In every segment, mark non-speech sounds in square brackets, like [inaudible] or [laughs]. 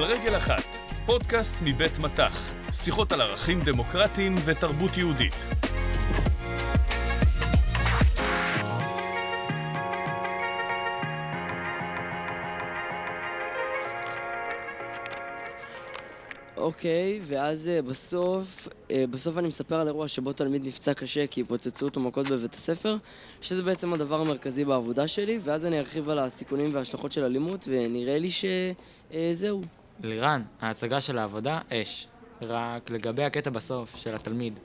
על רגל אחת, פודקאסט מבית מטח, שיחות על ערכים דמוקרטיים ותרבות יהודית. אוקיי, ואז אה, בסוף, אה, בסוף אני מספר על אירוע שבו תלמיד נפצע קשה כי פוצצו אותו מכות בבית הספר, שזה בעצם הדבר המרכזי בעבודה שלי, ואז אני ארחיב על הסיכונים וההשלכות של אלימות, ונראה לי שזהו. לירן, ההצגה של העבודה, אש. רק לגבי הקטע בסוף, של התלמיד.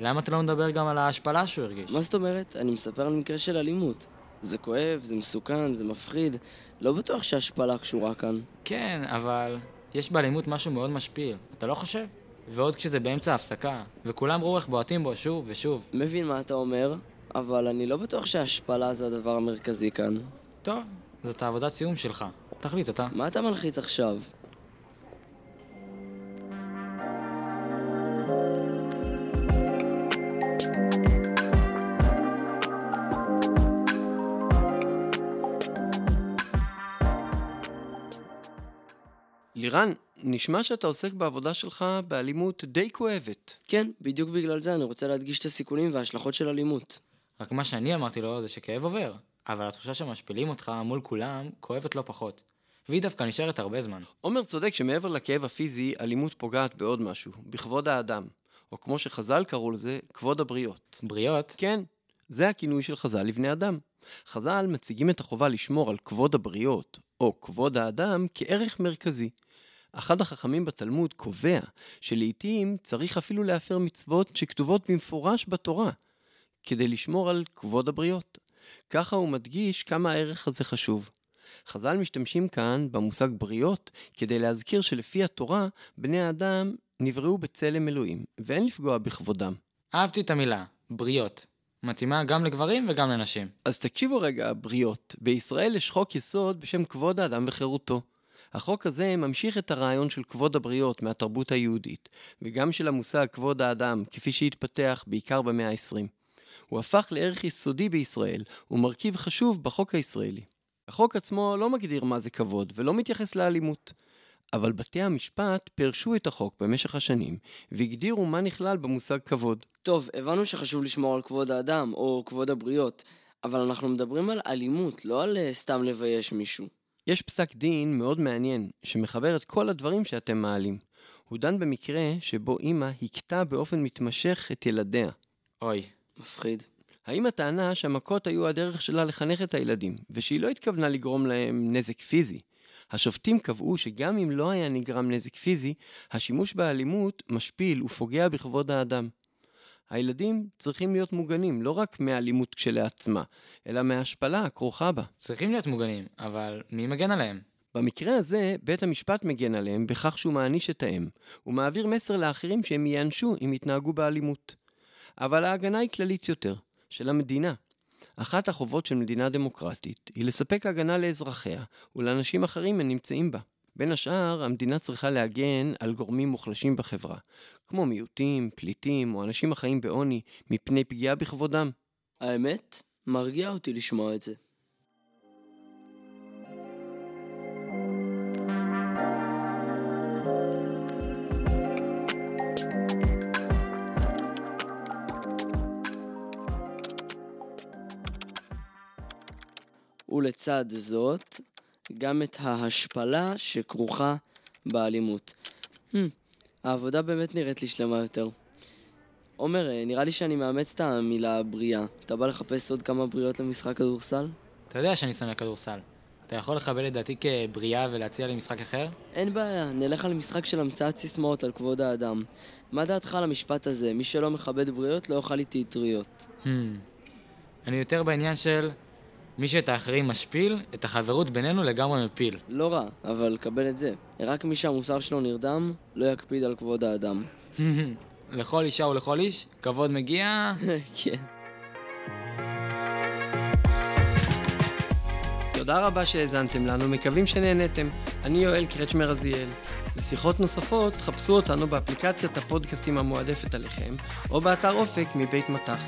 למה אתה לא מדבר גם על ההשפלה שהוא הרגיש? מה זאת אומרת? אני מספר על מקרה של אלימות. זה כואב, זה מסוכן, זה מפחיד. לא בטוח שהשפלה קשורה כאן. כן, אבל יש באלימות משהו מאוד משפיל, אתה לא חושב? ועוד כשזה באמצע ההפסקה, וכולם ראו איך בועטים בו שוב ושוב. מבין מה אתה אומר, אבל אני לא בטוח שהשפלה זה הדבר המרכזי כאן. טוב, זאת העבודת סיום שלך. תחליט אתה. מה אתה מלחיץ עכשיו? לירן, נשמע שאתה עוסק בעבודה שלך באלימות די כואבת. כן, בדיוק בגלל זה אני רוצה להדגיש את הסיכונים וההשלכות של אלימות. רק מה שאני אמרתי לו זה שכאב עובר, אבל התחושה שמשפילים אותך מול כולם כואבת לא פחות. והיא דווקא נשארת הרבה זמן. עומר צודק שמעבר לכאב הפיזי, אלימות פוגעת בעוד משהו, בכבוד האדם. או כמו שחז"ל קראו לזה, כבוד הבריות. בריות? כן, זה הכינוי של חז"ל לבני אדם. חז"ל מציגים את החובה לשמור על כבוד הבריות, או כבוד האדם, כערך מרכזי. אחד החכמים בתלמוד קובע שלעיתים צריך אפילו להפר מצוות שכתובות במפורש בתורה, כדי לשמור על כבוד הבריות. ככה הוא מדגיש כמה הערך הזה חשוב. חז"ל משתמשים כאן במושג בריות כדי להזכיר שלפי התורה, בני האדם נבראו בצלם אלוהים, ואין לפגוע בכבודם. אהבתי את המילה, בריות. מתאימה גם לגברים וגם לנשים. אז תקשיבו רגע, בריות. בישראל יש חוק יסוד בשם כבוד האדם וחירותו. החוק הזה ממשיך את הרעיון של כבוד הבריות מהתרבות היהודית, וגם של המושג כבוד האדם, כפי שהתפתח בעיקר במאה ה-20. הוא הפך לערך יסודי בישראל, ומרכיב חשוב בחוק הישראלי. החוק עצמו לא מגדיר מה זה כבוד, ולא מתייחס לאלימות. אבל בתי המשפט פירשו את החוק במשך השנים, והגדירו מה נכלל במושג כבוד. טוב, הבנו שחשוב לשמור על כבוד האדם, או כבוד הבריות, אבל אנחנו מדברים על אלימות, לא על uh, סתם לבייש מישהו. יש פסק דין מאוד מעניין, שמחבר את כל הדברים שאתם מעלים. הוא דן במקרה שבו אימא הכתה באופן מתמשך את ילדיה. אוי. מפחיד. האמא טענה שהמכות היו הדרך שלה לחנך את הילדים, ושהיא לא התכוונה לגרום להם נזק פיזי. השופטים קבעו שגם אם לא היה נגרם נזק פיזי, השימוש באלימות משפיל ופוגע בכבוד האדם. הילדים צריכים להיות מוגנים לא רק מהאלימות כשלעצמה, אלא מההשפלה הכרוכה בה. צריכים להיות מוגנים, אבל מי מגן עליהם? במקרה הזה, בית המשפט מגן עליהם בכך שהוא מעניש את האם. הוא מעביר מסר לאחרים שהם ייענשו אם יתנהגו באלימות. אבל ההגנה היא כללית יותר, של המדינה. אחת החובות של מדינה דמוקרטית היא לספק הגנה לאזרחיה ולאנשים אחרים הנמצאים בה. בין השאר, המדינה צריכה להגן על גורמים מוחלשים בחברה, כמו מיעוטים, פליטים או אנשים החיים בעוני, מפני פגיעה בכבודם. האמת, מרגיע אותי לשמוע את זה. ולצד זאת, גם את ההשפלה שכרוכה באלימות. Hmm, העבודה באמת נראית לי שלמה יותר. עומר, אה, נראה לי שאני מאמץ את המילה בריאה. אתה בא לחפש עוד כמה בריאות למשחק כדורסל? אתה יודע שאני שונא כדורסל. אתה יכול לקבל את דעתי כבריאה ולהציע לי משחק אחר? אין בעיה, נלך על משחק של המצאת סיסמאות על כבוד האדם. מה דעתך על המשפט הזה? מי שלא מכבד בריאות לא יאכל איתי אטריות. Hmm. אני יותר בעניין של מי שאת האחרים משפיל, את החברות בינינו לגמרי מפיל. לא רע, אבל קבל את זה. רק מי שהמוסר שלו נרדם, לא יקפיד על כבוד האדם. [laughs] לכל אישה ולכל איש, כבוד מגיע... [laughs] כן. תודה רבה שהאזנתם לנו, מקווים שנהנתם. אני יואל קרצ'מר רזיאל. לשיחות נוספות, חפשו אותנו באפליקציית הפודקאסטים המועדפת עליכם, או באתר אופק מבית מטח.